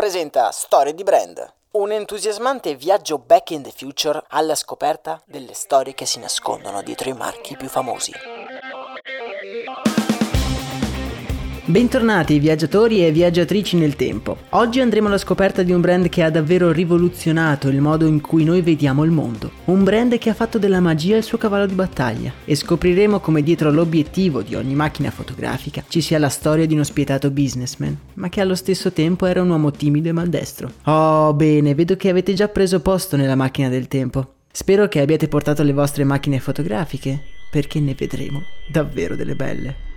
presenta Storie di Brand, un entusiasmante viaggio back in the future alla scoperta delle storie che si nascondono dietro i marchi più famosi. Bentornati viaggiatori e viaggiatrici nel tempo. Oggi andremo alla scoperta di un brand che ha davvero rivoluzionato il modo in cui noi vediamo il mondo. Un brand che ha fatto della magia il suo cavallo di battaglia e scopriremo come dietro l'obiettivo di ogni macchina fotografica ci sia la storia di uno spietato businessman, ma che allo stesso tempo era un uomo timido e maldestro. Oh, bene, vedo che avete già preso posto nella macchina del tempo. Spero che abbiate portato le vostre macchine fotografiche, perché ne vedremo davvero delle belle.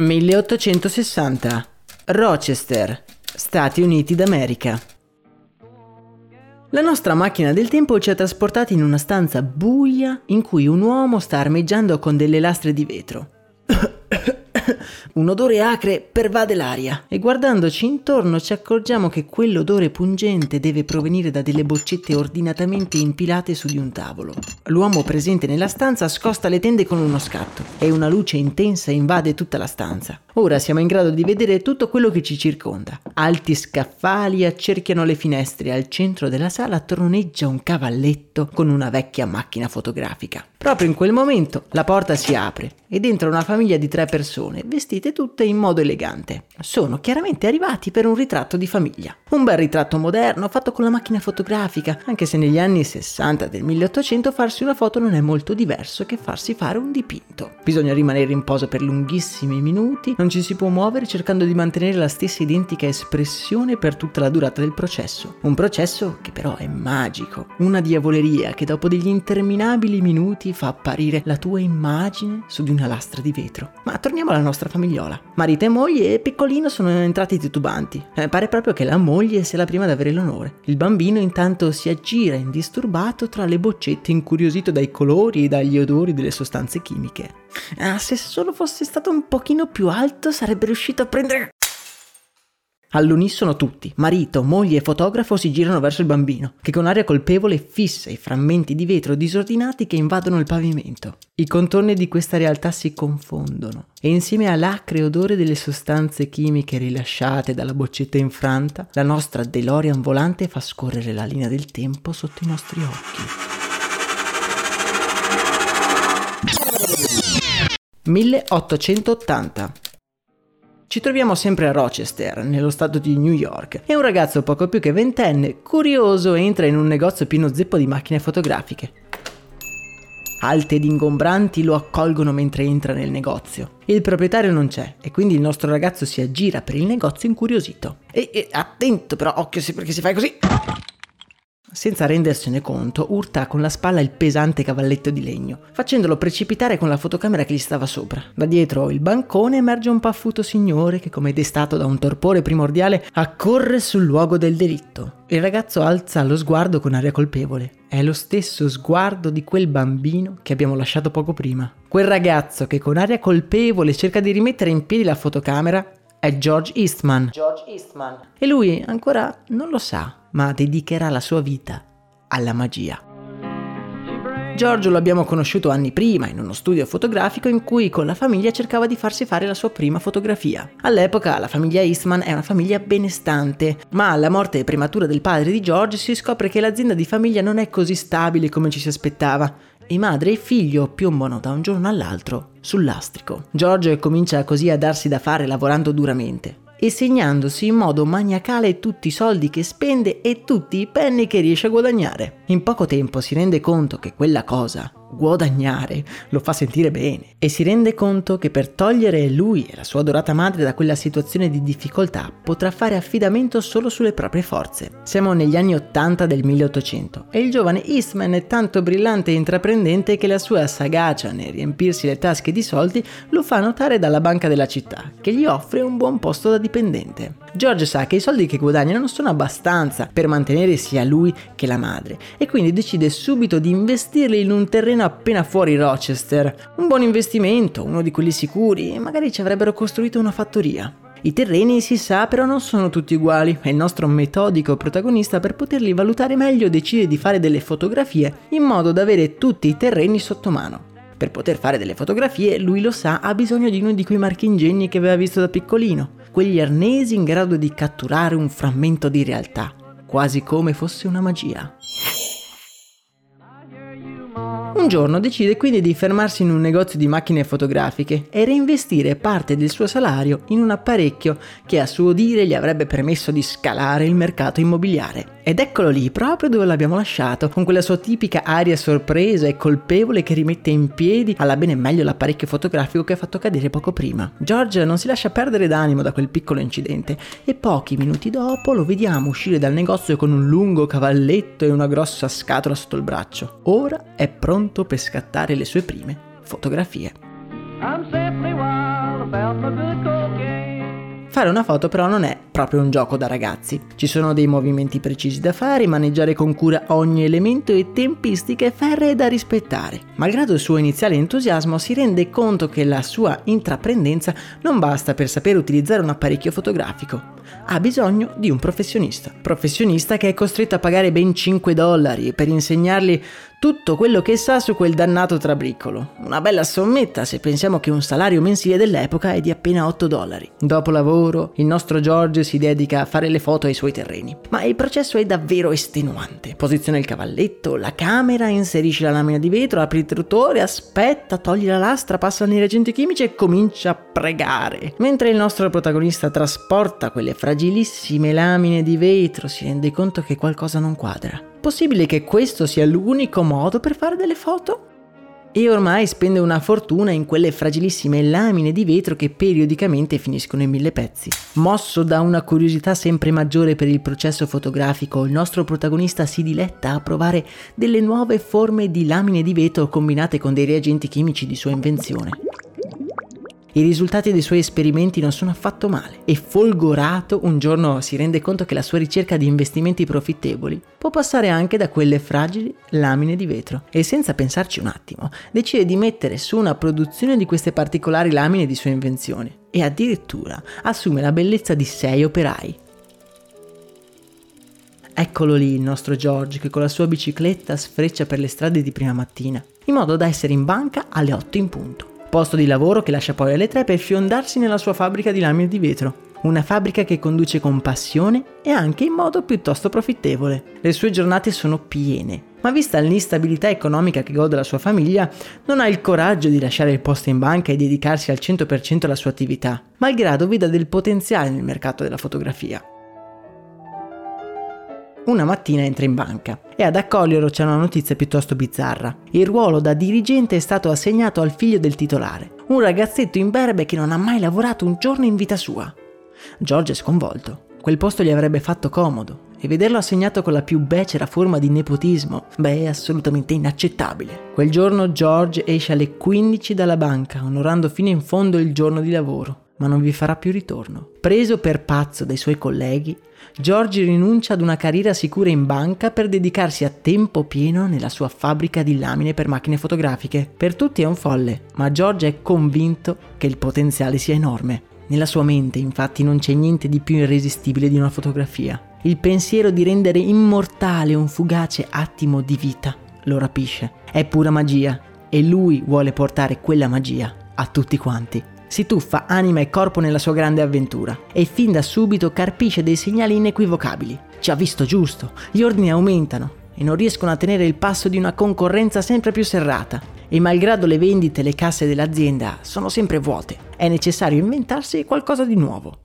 1860 Rochester, Stati Uniti d'America. La nostra macchina del tempo ci ha trasportati in una stanza buia in cui un uomo sta armeggiando con delle lastre di vetro. Un odore acre pervade l'aria e guardandoci intorno ci accorgiamo che quell'odore pungente deve provenire da delle boccette ordinatamente impilate su di un tavolo. L'uomo presente nella stanza scosta le tende con uno scatto e una luce intensa invade tutta la stanza. Ora siamo in grado di vedere tutto quello che ci circonda. Alti scaffali accerchiano le finestre al centro della sala troneggia un cavalletto con una vecchia macchina fotografica. Proprio in quel momento la porta si apre ed entra una famiglia di tre persone, vestite tutte in modo elegante. Sono chiaramente arrivati per un ritratto di famiglia. Un bel ritratto moderno fatto con la macchina fotografica, anche se negli anni 60 del 1800 farsi una foto non è molto diverso che farsi fare un dipinto. Bisogna rimanere in posa per lunghissimi minuti, non ci si può muovere cercando di mantenere la stessa identica espressione per tutta la durata del processo. Un processo che però è magico, una diavoleria che dopo degli interminabili minuti fa apparire la tua immagine su di una lastra di vetro. Ma torniamo alla nostra famigliola. Marito e moglie e piccolino sono entrati titubanti. Eh, pare proprio che la moglie sia la prima ad avere l'onore. Il bambino intanto si aggira indisturbato tra le boccette incuriosito dai colori e dagli odori delle sostanze chimiche. Ah, se solo fosse stato un pochino più alto sarebbe riuscito a prendere All'unisono tutti, marito, moglie e fotografo si girano verso il bambino, che con aria colpevole fissa i frammenti di vetro disordinati che invadono il pavimento. I contorni di questa realtà si confondono e insieme all'acre odore delle sostanze chimiche rilasciate dalla boccetta infranta, la nostra DeLorean volante fa scorrere la linea del tempo sotto i nostri occhi. 1880 ci troviamo sempre a Rochester, nello stato di New York, e un ragazzo poco più che ventenne, curioso, entra in un negozio pieno zeppo di macchine fotografiche. Alte ed ingombranti lo accolgono mentre entra nel negozio. Il proprietario non c'è e quindi il nostro ragazzo si aggira per il negozio incuriosito. E, e attento però, occhio se perché si fa così. Senza rendersene conto, urta con la spalla il pesante cavalletto di legno, facendolo precipitare con la fotocamera che gli stava sopra. Da dietro il bancone emerge un paffuto signore che, come destato da un torpore primordiale, accorre sul luogo del delitto. Il ragazzo alza lo sguardo con aria colpevole. È lo stesso sguardo di quel bambino che abbiamo lasciato poco prima. Quel ragazzo che con aria colpevole cerca di rimettere in piedi la fotocamera è George Eastman. George Eastman. E lui ancora non lo sa ma dedicherà la sua vita alla magia. Giorgio lo abbiamo conosciuto anni prima in uno studio fotografico in cui con la famiglia cercava di farsi fare la sua prima fotografia. All'epoca la famiglia Eastman è una famiglia benestante, ma alla morte prematura del padre di George si scopre che l'azienda di famiglia non è così stabile come ci si aspettava e madre e figlio piombano da un giorno all'altro sul lastrico. George comincia così a darsi da fare lavorando duramente e segnandosi in modo maniacale tutti i soldi che spende e tutti i penny che riesce a guadagnare. In poco tempo si rende conto che quella cosa guadagnare, lo fa sentire bene e si rende conto che per togliere lui e la sua adorata madre da quella situazione di difficoltà potrà fare affidamento solo sulle proprie forze. Siamo negli anni 80 del 1800 e il giovane Eastman è tanto brillante e intraprendente che la sua sagacia nel riempirsi le tasche di soldi lo fa notare dalla banca della città, che gli offre un buon posto da dipendente. George sa che i soldi che guadagna non sono abbastanza per mantenere sia lui che la madre e quindi decide subito di investirli in un terreno appena fuori Rochester. Un buon investimento, uno di quelli sicuri magari ci avrebbero costruito una fattoria. I terreni, si sa, però non sono tutti uguali e il nostro metodico protagonista per poterli valutare meglio decide di fare delle fotografie in modo da avere tutti i terreni sotto mano. Per poter fare delle fotografie, lui lo sa, ha bisogno di uno di quei marchingegni che aveva visto da piccolino, quegli arnesi in grado di catturare un frammento di realtà, quasi come fosse una magia. Un giorno decide quindi di fermarsi in un negozio di macchine fotografiche e reinvestire parte del suo salario in un apparecchio che a suo dire gli avrebbe permesso di scalare il mercato immobiliare. Ed eccolo lì, proprio dove l'abbiamo lasciato, con quella sua tipica aria sorpresa e colpevole che rimette in piedi alla bene meglio l'apparecchio fotografico che ha fatto cadere poco prima. George non si lascia perdere d'animo da quel piccolo incidente e pochi minuti dopo lo vediamo uscire dal negozio con un lungo cavalletto e una grossa scatola sotto il braccio. Ora è pronto per scattare le sue prime fotografie. Fare una foto però non è proprio un gioco da ragazzi. Ci sono dei movimenti precisi da fare, maneggiare con cura ogni elemento e tempistiche ferree da rispettare. Malgrado il suo iniziale entusiasmo, si rende conto che la sua intraprendenza non basta per sapere utilizzare un apparecchio fotografico. Ha bisogno di un professionista. Professionista che è costretto a pagare ben 5 dollari per insegnargli tutto quello che sa su quel dannato trabricolo. Una bella sommetta se pensiamo che un salario mensile dell'epoca è di appena 8 dollari. Dopo lavoro, il nostro George si dedica a fare le foto ai suoi terreni. Ma il processo è davvero estenuante. Posiziona il cavalletto, la camera, inserisci la lamina di vetro, apri il trutore, aspetta, togli la lastra, passa nei reagenti chimici e comincia a pregare. Mentre il nostro protagonista trasporta quelle fragilissime lamine di vetro, si rende conto che qualcosa non quadra. Possibile che questo sia l'unico modo per fare delle foto? E ormai spende una fortuna in quelle fragilissime lamine di vetro che periodicamente finiscono in mille pezzi. Mosso da una curiosità sempre maggiore per il processo fotografico, il nostro protagonista si diletta a provare delle nuove forme di lamine di vetro combinate con dei reagenti chimici di sua invenzione. I risultati dei suoi esperimenti non sono affatto male. E folgorato un giorno si rende conto che la sua ricerca di investimenti profittevoli può passare anche da quelle fragili lamine di vetro. E senza pensarci un attimo decide di mettere su una produzione di queste particolari lamine di sua invenzione. E addirittura assume la bellezza di sei operai. Eccolo lì il nostro George che con la sua bicicletta sfreccia per le strade di prima mattina, in modo da essere in banca alle 8 in punto posto di lavoro che lascia poi alle tre per fiondarsi nella sua fabbrica di lamine di vetro. Una fabbrica che conduce con passione e anche in modo piuttosto profittevole. Le sue giornate sono piene, ma vista l'instabilità economica che gode la sua famiglia, non ha il coraggio di lasciare il posto in banca e dedicarsi al 100% alla sua attività, malgrado veda del potenziale nel mercato della fotografia una mattina entra in banca e ad accoglierlo c'è una notizia piuttosto bizzarra. Il ruolo da dirigente è stato assegnato al figlio del titolare, un ragazzetto imberbe che non ha mai lavorato un giorno in vita sua. George è sconvolto. Quel posto gli avrebbe fatto comodo e vederlo assegnato con la più becera forma di nepotismo, beh, è assolutamente inaccettabile. Quel giorno George esce alle 15 dalla banca, onorando fino in fondo il giorno di lavoro ma non vi farà più ritorno. Preso per pazzo dai suoi colleghi, Giorgi rinuncia ad una carriera sicura in banca per dedicarsi a tempo pieno nella sua fabbrica di lamine per macchine fotografiche. Per tutti è un folle, ma Giorgio è convinto che il potenziale sia enorme. Nella sua mente, infatti, non c'è niente di più irresistibile di una fotografia. Il pensiero di rendere immortale un fugace attimo di vita lo rapisce. È pura magia e lui vuole portare quella magia a tutti quanti si tuffa anima e corpo nella sua grande avventura e fin da subito carpisce dei segnali inequivocabili. Ci ha visto giusto, gli ordini aumentano e non riescono a tenere il passo di una concorrenza sempre più serrata. E malgrado le vendite e le casse dell'azienda sono sempre vuote, è necessario inventarsi qualcosa di nuovo.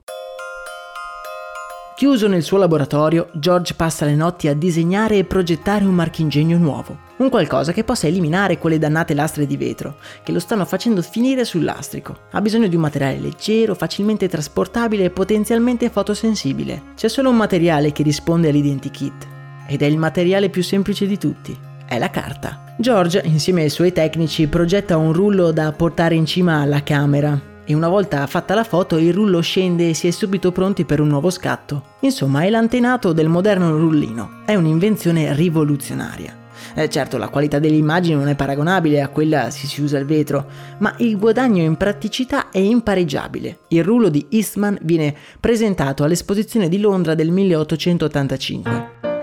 Chiuso nel suo laboratorio, George passa le notti a disegnare e progettare un marchingegno nuovo Un qualcosa che possa eliminare quelle dannate lastre di vetro, che lo stanno facendo finire sul lastrico. Ha bisogno di un materiale leggero, facilmente trasportabile e potenzialmente fotosensibile. C'è solo un materiale che risponde all'identikit, ed è il materiale più semplice di tutti. È la carta. George, insieme ai suoi tecnici, progetta un rullo da portare in cima alla camera e una volta fatta la foto il rullo scende e si è subito pronti per un nuovo scatto. Insomma, è l'antenato del moderno rullino. È un'invenzione rivoluzionaria. Eh, certo, la qualità delle immagini non è paragonabile a quella se si usa il vetro, ma il guadagno in praticità è impareggiabile. Il rullo di Eastman viene presentato all'esposizione di Londra del 1885.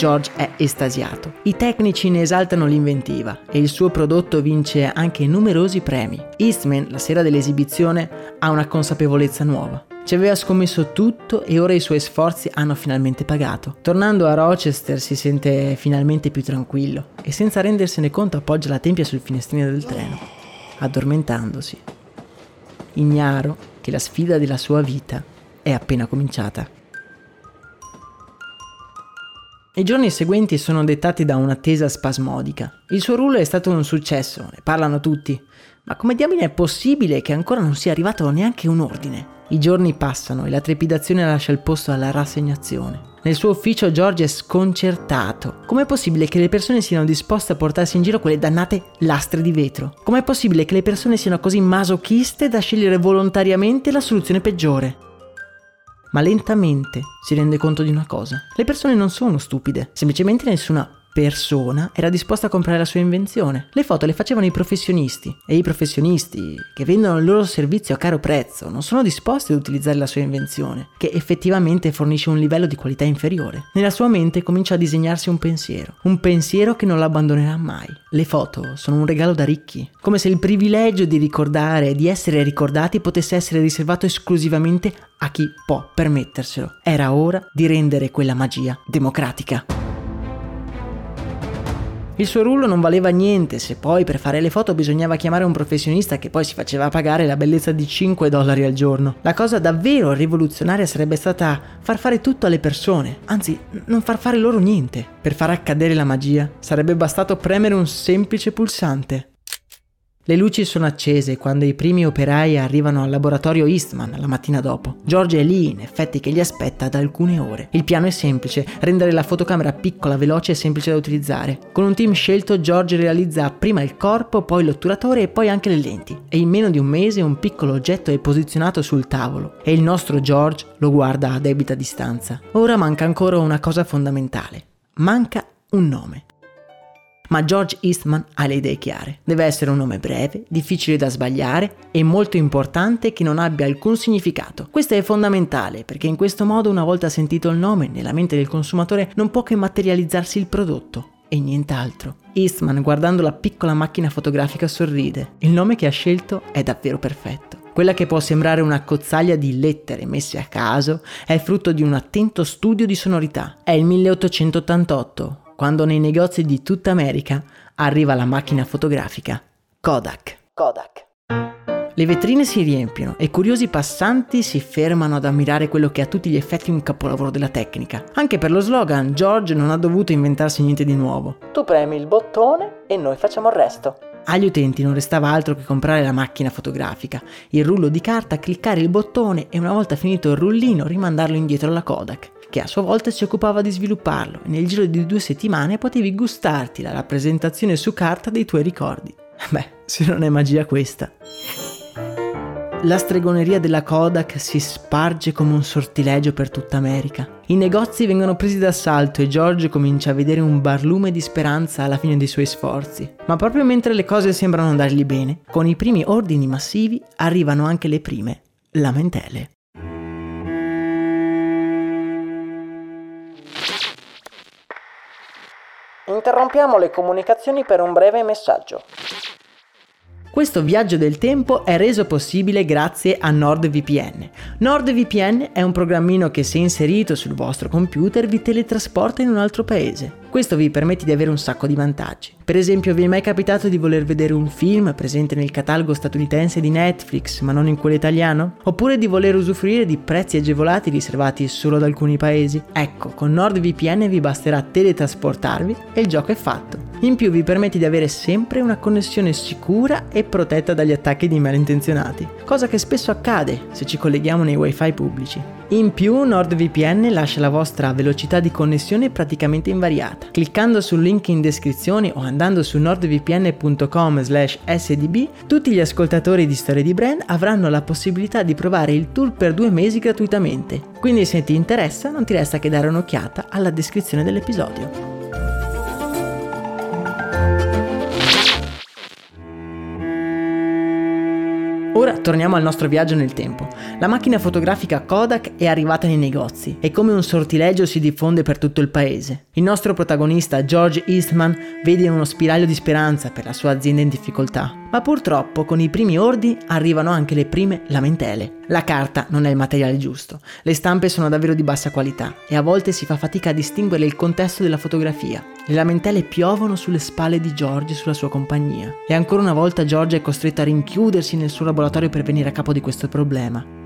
George è estasiato. I tecnici ne esaltano l'inventiva e il suo prodotto vince anche numerosi premi. Eastman, la sera dell'esibizione, ha una consapevolezza nuova. Ci aveva scommesso tutto e ora i suoi sforzi hanno finalmente pagato. Tornando a Rochester si sente finalmente più tranquillo e senza rendersene conto appoggia la tempia sul finestrino del treno, addormentandosi. Ignaro che la sfida della sua vita è appena cominciata. I giorni seguenti sono dettati da un'attesa spasmodica. Il suo rullo è stato un successo, ne parlano tutti. Ma come diamine è possibile che ancora non sia arrivato neanche un ordine? I giorni passano e la trepidazione lascia il posto alla rassegnazione. Nel suo ufficio George è sconcertato. Com'è possibile che le persone siano disposte a portarsi in giro quelle dannate lastre di vetro? Com'è possibile che le persone siano così masochiste da scegliere volontariamente la soluzione peggiore? Ma lentamente si rende conto di una cosa. Le persone non sono stupide, semplicemente nessuna persona era disposta a comprare la sua invenzione. Le foto le facevano i professionisti e i professionisti che vendono il loro servizio a caro prezzo non sono disposti ad utilizzare la sua invenzione, che effettivamente fornisce un livello di qualità inferiore. Nella sua mente comincia a disegnarsi un pensiero, un pensiero che non l'abbandonerà mai. Le foto sono un regalo da ricchi, come se il privilegio di ricordare e di essere ricordati potesse essere riservato esclusivamente a chi può permetterselo. Era ora di rendere quella magia democratica. Il suo rullo non valeva niente se poi per fare le foto bisognava chiamare un professionista che poi si faceva pagare la bellezza di 5 dollari al giorno. La cosa davvero rivoluzionaria sarebbe stata far fare tutto alle persone, anzi non far fare loro niente. Per far accadere la magia sarebbe bastato premere un semplice pulsante. Le luci sono accese quando i primi operai arrivano al laboratorio Eastman la mattina dopo. George è lì, in effetti, che li aspetta da alcune ore. Il piano è semplice, rendere la fotocamera piccola, veloce e semplice da utilizzare. Con un team scelto, George realizza prima il corpo, poi l'otturatore e poi anche le lenti. E in meno di un mese un piccolo oggetto è posizionato sul tavolo e il nostro George lo guarda a debita distanza. Ora manca ancora una cosa fondamentale. Manca un nome ma George Eastman ha le idee chiare. Deve essere un nome breve, difficile da sbagliare e molto importante che non abbia alcun significato. Questo è fondamentale perché in questo modo una volta sentito il nome nella mente del consumatore non può che materializzarsi il prodotto e nient'altro. Eastman guardando la piccola macchina fotografica sorride. Il nome che ha scelto è davvero perfetto. Quella che può sembrare una cozzaglia di lettere messe a caso è frutto di un attento studio di sonorità. È il 1888 quando nei negozi di tutta America arriva la macchina fotografica Kodak. Kodak. Le vetrine si riempiono e curiosi passanti si fermano ad ammirare quello che è a tutti gli effetti un capolavoro della tecnica. Anche per lo slogan, George non ha dovuto inventarsi niente di nuovo. Tu premi il bottone e noi facciamo il resto. Agli utenti non restava altro che comprare la macchina fotografica, il rullo di carta, cliccare il bottone e una volta finito il rullino rimandarlo indietro alla Kodak che a sua volta si occupava di svilupparlo e nel giro di due settimane potevi gustarti la rappresentazione su carta dei tuoi ricordi. Beh, se non è magia questa. La stregoneria della Kodak si sparge come un sortilegio per tutta America. I negozi vengono presi d'assalto e George comincia a vedere un barlume di speranza alla fine dei suoi sforzi. Ma proprio mentre le cose sembrano andargli bene, con i primi ordini massivi arrivano anche le prime lamentele. Interrompiamo le comunicazioni per un breve messaggio. Questo viaggio del tempo è reso possibile grazie a NordVPN. NordVPN è un programmino che se inserito sul vostro computer vi teletrasporta in un altro paese. Questo vi permette di avere un sacco di vantaggi. Per esempio, vi è mai capitato di voler vedere un film presente nel catalogo statunitense di Netflix, ma non in quello italiano? Oppure di voler usufruire di prezzi agevolati riservati solo ad alcuni paesi? Ecco, con NordVPN vi basterà teletrasportarvi e il gioco è fatto. In più vi permette di avere sempre una connessione sicura e protetta dagli attacchi di malintenzionati, cosa che spesso accade se ci colleghiamo nei wifi pubblici. In più NordVPN lascia la vostra velocità di connessione praticamente invariata. Cliccando sul link in descrizione o andando su nordvpn.com sdb, tutti gli ascoltatori di Storie di Brand avranno la possibilità di provare il tool per due mesi gratuitamente. Quindi se ti interessa non ti resta che dare un'occhiata alla descrizione dell'episodio. Ora torniamo al nostro viaggio nel tempo. La macchina fotografica Kodak è arrivata nei negozi e come un sortileggio si diffonde per tutto il paese. Il nostro protagonista George Eastman vede uno spiraglio di speranza per la sua azienda in difficoltà. Ma purtroppo con i primi ordini arrivano anche le prime lamentele. La carta non è il materiale giusto, le stampe sono davvero di bassa qualità e a volte si fa fatica a distinguere il contesto della fotografia. Le lamentele piovono sulle spalle di George e sulla sua compagnia. E ancora una volta George è costretto a rinchiudersi nel suo laboratorio per venire a capo di questo problema.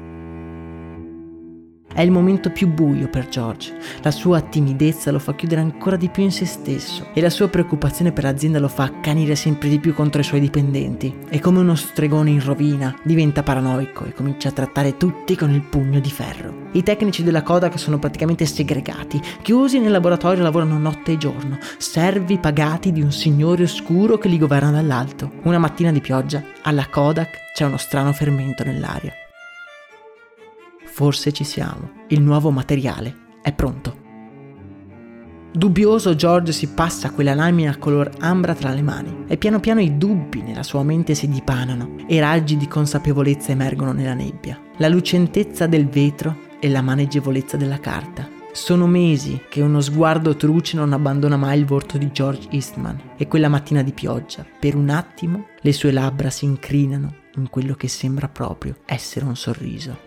È il momento più buio per George. La sua timidezza lo fa chiudere ancora di più in se stesso e la sua preoccupazione per l'azienda lo fa accanire sempre di più contro i suoi dipendenti. E come uno stregone in rovina, diventa paranoico e comincia a trattare tutti con il pugno di ferro. I tecnici della Kodak sono praticamente segregati, chiusi nel laboratorio lavorano notte e giorno, servi pagati di un signore oscuro che li governa dall'alto. Una mattina di pioggia, alla Kodak c'è uno strano fermento nell'aria. Forse ci siamo. Il nuovo materiale è pronto. Dubbioso George si passa quella lamina color ambra tra le mani e piano piano i dubbi nella sua mente si dipanano e raggi di consapevolezza emergono nella nebbia. La lucentezza del vetro e la maneggevolezza della carta. Sono mesi che uno sguardo truce non abbandona mai il volto di George Eastman e quella mattina di pioggia, per un attimo, le sue labbra si incrinano in quello che sembra proprio essere un sorriso.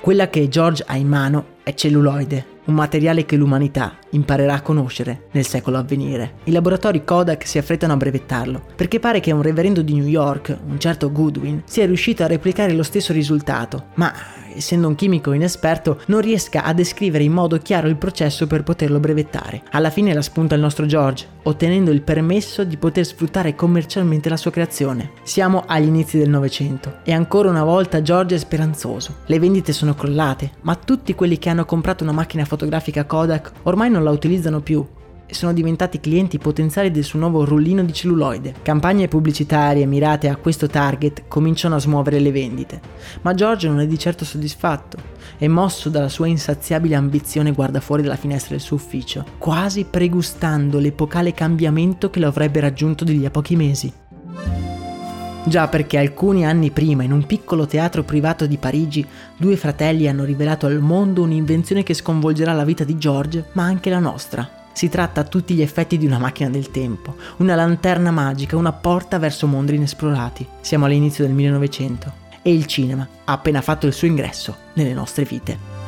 Quella che George ha in mano è celluloide, un materiale che l'umanità imparerà a conoscere nel secolo a venire. I laboratori Kodak si affrettano a brevettarlo, perché pare che un reverendo di New York, un certo Goodwin, sia riuscito a replicare lo stesso risultato, ma essendo un chimico inesperto, non riesca a descrivere in modo chiaro il processo per poterlo brevettare. Alla fine la spunta il nostro George, ottenendo il permesso di poter sfruttare commercialmente la sua creazione. Siamo agli inizi del Novecento e ancora una volta George è speranzoso. Le vendite sono crollate, ma tutti quelli che hanno comprato una macchina fotografica Kodak ormai non la utilizzano più sono diventati clienti potenziali del suo nuovo rullino di celluloide. Campagne pubblicitarie mirate a questo target cominciano a smuovere le vendite, ma George non è di certo soddisfatto e mosso dalla sua insaziabile ambizione guarda fuori dalla finestra del suo ufficio, quasi pregustando l'epocale cambiamento che lo avrebbe raggiunto di lì a pochi mesi. Già perché alcuni anni prima, in un piccolo teatro privato di Parigi, due fratelli hanno rivelato al mondo un'invenzione che sconvolgerà la vita di George, ma anche la nostra. Si tratta a tutti gli effetti di una macchina del tempo, una lanterna magica, una porta verso mondi inesplorati. Siamo all'inizio del 1900 e il cinema ha appena fatto il suo ingresso nelle nostre vite.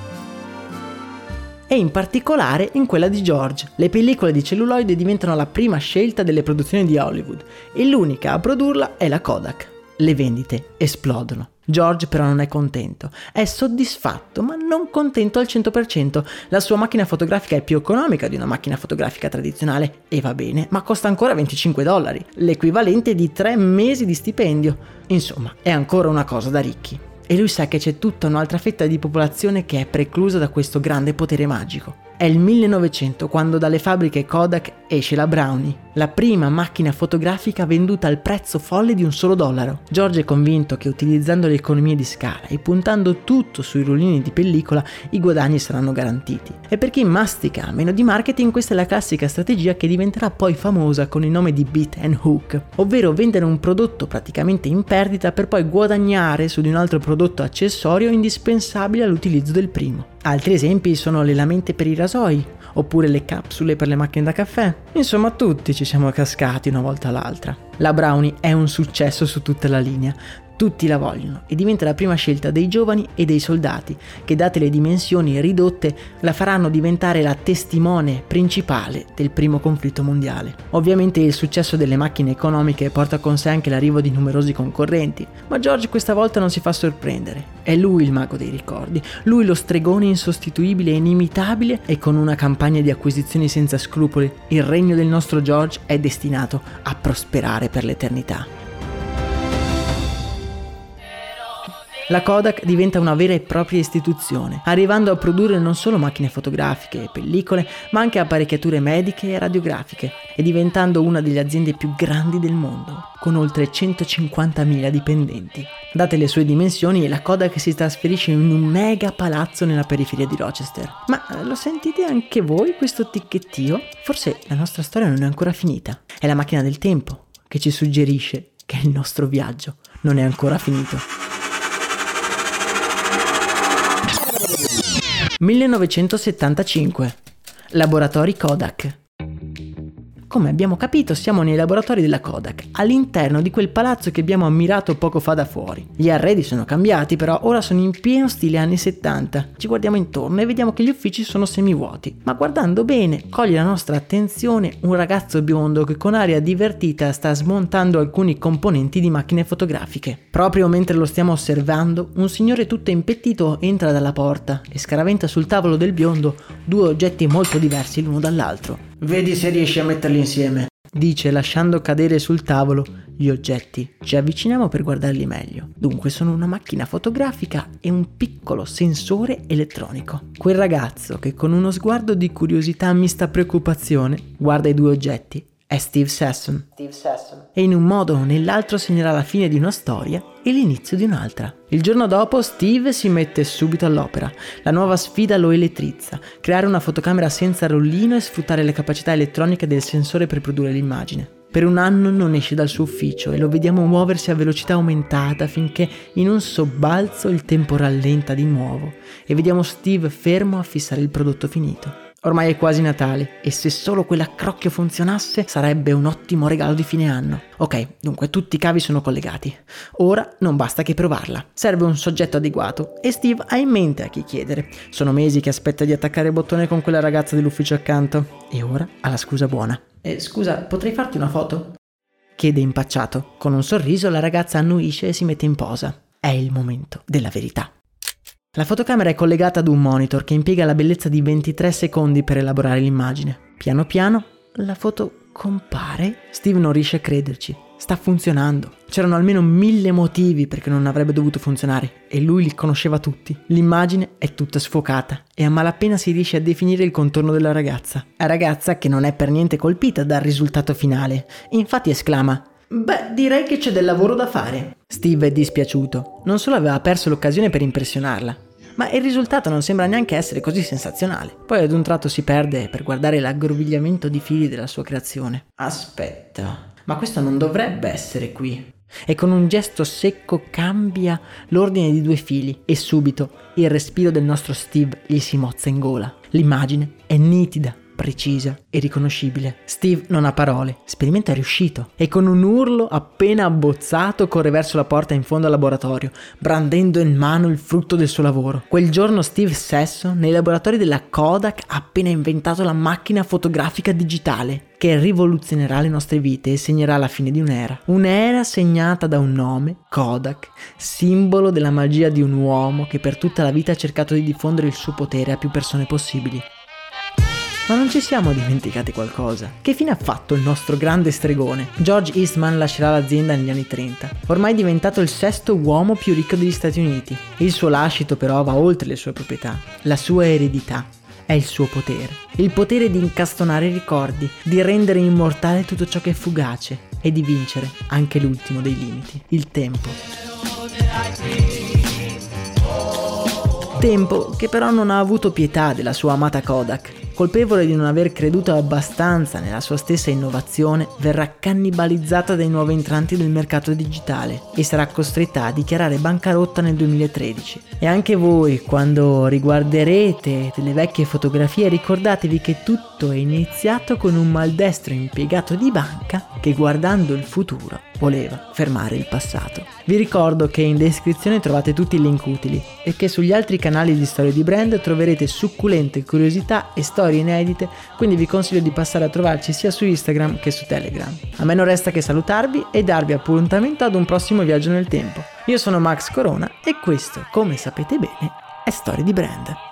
E in particolare in quella di George. Le pellicole di celluloide diventano la prima scelta delle produzioni di Hollywood e l'unica a produrla è la Kodak. Le vendite esplodono. George però non è contento, è soddisfatto ma non contento al 100%. La sua macchina fotografica è più economica di una macchina fotografica tradizionale e va bene, ma costa ancora 25 dollari, l'equivalente di 3 mesi di stipendio. Insomma, è ancora una cosa da ricchi. E lui sa che c'è tutta un'altra fetta di popolazione che è preclusa da questo grande potere magico. È il 1900 quando dalle fabbriche Kodak esce la Brownie, la prima macchina fotografica venduta al prezzo folle di un solo dollaro. George è convinto che utilizzando le economie di scala e puntando tutto sui rullini di pellicola i guadagni saranno garantiti. E per chi mastica meno di marketing questa è la classica strategia che diventerà poi famosa con il nome di beat and hook, ovvero vendere un prodotto praticamente in perdita per poi guadagnare su di un altro prodotto accessorio indispensabile all'utilizzo del primo. Altri esempi sono le lamente per i rasoi, oppure le capsule per le macchine da caffè. Insomma, tutti ci siamo cascati una volta all'altra. La Brownie è un successo su tutta la linea, Tutti la vogliono e diventa la prima scelta dei giovani e dei soldati, che date le dimensioni ridotte la faranno diventare la testimone principale del primo conflitto mondiale. Ovviamente il successo delle macchine economiche porta con sé anche l'arrivo di numerosi concorrenti, ma George questa volta non si fa sorprendere. È lui il mago dei ricordi, lui lo stregone insostituibile e inimitabile e con una campagna di acquisizioni senza scrupoli, il regno del nostro George è destinato a prosperare per l'eternità. La Kodak diventa una vera e propria istituzione, arrivando a produrre non solo macchine fotografiche e pellicole, ma anche apparecchiature mediche e radiografiche, e diventando una delle aziende più grandi del mondo, con oltre 150.000 dipendenti. Date le sue dimensioni, la Kodak si trasferisce in un mega palazzo nella periferia di Rochester. Ma lo sentite anche voi questo ticchettio? Forse la nostra storia non è ancora finita. È la macchina del tempo che ci suggerisce che il nostro viaggio non è ancora finito. 1975. Laboratori Kodak. Come abbiamo capito, siamo nei laboratori della Kodak, all'interno di quel palazzo che abbiamo ammirato poco fa da fuori. Gli arredi sono cambiati, però ora sono in pieno stile anni 70. Ci guardiamo intorno e vediamo che gli uffici sono semivuoti. Ma guardando bene, coglie la nostra attenzione un ragazzo biondo che con aria divertita sta smontando alcuni componenti di macchine fotografiche. Proprio mentre lo stiamo osservando, un signore tutto impettito entra dalla porta e scaraventa sul tavolo del biondo due oggetti molto diversi l'uno dall'altro. Vedi se riesci a metterli insieme, dice lasciando cadere sul tavolo gli oggetti. Ci avviciniamo per guardarli meglio. Dunque sono una macchina fotografica e un piccolo sensore elettronico. Quel ragazzo che con uno sguardo di curiosità mista preoccupazione guarda i due oggetti è Steve Sasson. Steve Sasson. E in un modo o nell'altro segnerà la fine di una storia e l'inizio di un'altra. Il giorno dopo Steve si mette subito all'opera. La nuova sfida lo elettrizza. Creare una fotocamera senza rollino e sfruttare le capacità elettroniche del sensore per produrre l'immagine. Per un anno non esce dal suo ufficio e lo vediamo muoversi a velocità aumentata finché in un sobbalzo il tempo rallenta di nuovo e vediamo Steve fermo a fissare il prodotto finito. Ormai è quasi Natale e se solo quell'accrocchio funzionasse sarebbe un ottimo regalo di fine anno. Ok, dunque tutti i cavi sono collegati. Ora non basta che provarla. Serve un soggetto adeguato e Steve ha in mente a chi chiedere. Sono mesi che aspetta di attaccare il bottone con quella ragazza dell'ufficio accanto e ora ha la scusa buona. Eh, scusa, potrei farti una foto? Chiede impacciato. Con un sorriso la ragazza annuisce e si mette in posa. È il momento della verità. La fotocamera è collegata ad un monitor che impiega la bellezza di 23 secondi per elaborare l'immagine. Piano piano la foto compare. Steve non riesce a crederci. Sta funzionando. C'erano almeno mille motivi perché non avrebbe dovuto funzionare e lui li conosceva tutti. L'immagine è tutta sfocata e a malapena si riesce a definire il contorno della ragazza. La ragazza che non è per niente colpita dal risultato finale. Infatti esclama Beh, direi che c'è del lavoro da fare. Steve è dispiaciuto. Non solo aveva perso l'occasione per impressionarla, ma il risultato non sembra neanche essere così sensazionale. Poi ad un tratto si perde per guardare l'aggrovigliamento di fili della sua creazione. Aspetta, ma questo non dovrebbe essere qui. E con un gesto secco cambia l'ordine di due fili e subito il respiro del nostro Steve gli si mozza in gola. L'immagine è nitida, precisa e riconoscibile. Steve non ha parole, l'esperimento è riuscito e con un urlo appena abbozzato corre verso la porta in fondo al laboratorio, brandendo in mano il frutto del suo lavoro. Quel giorno Steve stesso, nei laboratori della Kodak, ha appena inventato la macchina fotografica digitale che rivoluzionerà le nostre vite e segnerà la fine di un'era. Un'era segnata da un nome, Kodak, simbolo della magia di un uomo che per tutta la vita ha cercato di diffondere il suo potere a più persone possibili. Ma non ci siamo dimenticati qualcosa. Che fine ha fatto il nostro grande stregone? George Eastman lascerà l'azienda negli anni 30. Ormai diventato il sesto uomo più ricco degli Stati Uniti. Il suo lascito però va oltre le sue proprietà. La sua eredità è il suo potere. Il potere di incastonare i ricordi, di rendere immortale tutto ciò che è fugace e di vincere anche l'ultimo dei limiti, il tempo. Tempo che però non ha avuto pietà della sua amata Kodak colpevole di non aver creduto abbastanza nella sua stessa innovazione, verrà cannibalizzata dai nuovi entranti del mercato digitale e sarà costretta a dichiarare bancarotta nel 2013. E anche voi, quando riguarderete delle vecchie fotografie, ricordatevi che tutto è iniziato con un maldestro impiegato di banca che guardando il futuro voleva fermare il passato. Vi ricordo che in descrizione trovate tutti i link utili e che sugli altri canali di storie di brand troverete succulente curiosità e storie inedite, quindi vi consiglio di passare a trovarci sia su Instagram che su Telegram. A me non resta che salutarvi e darvi appuntamento ad un prossimo viaggio nel tempo. Io sono Max Corona e questo, come sapete bene, è Storie di Brand.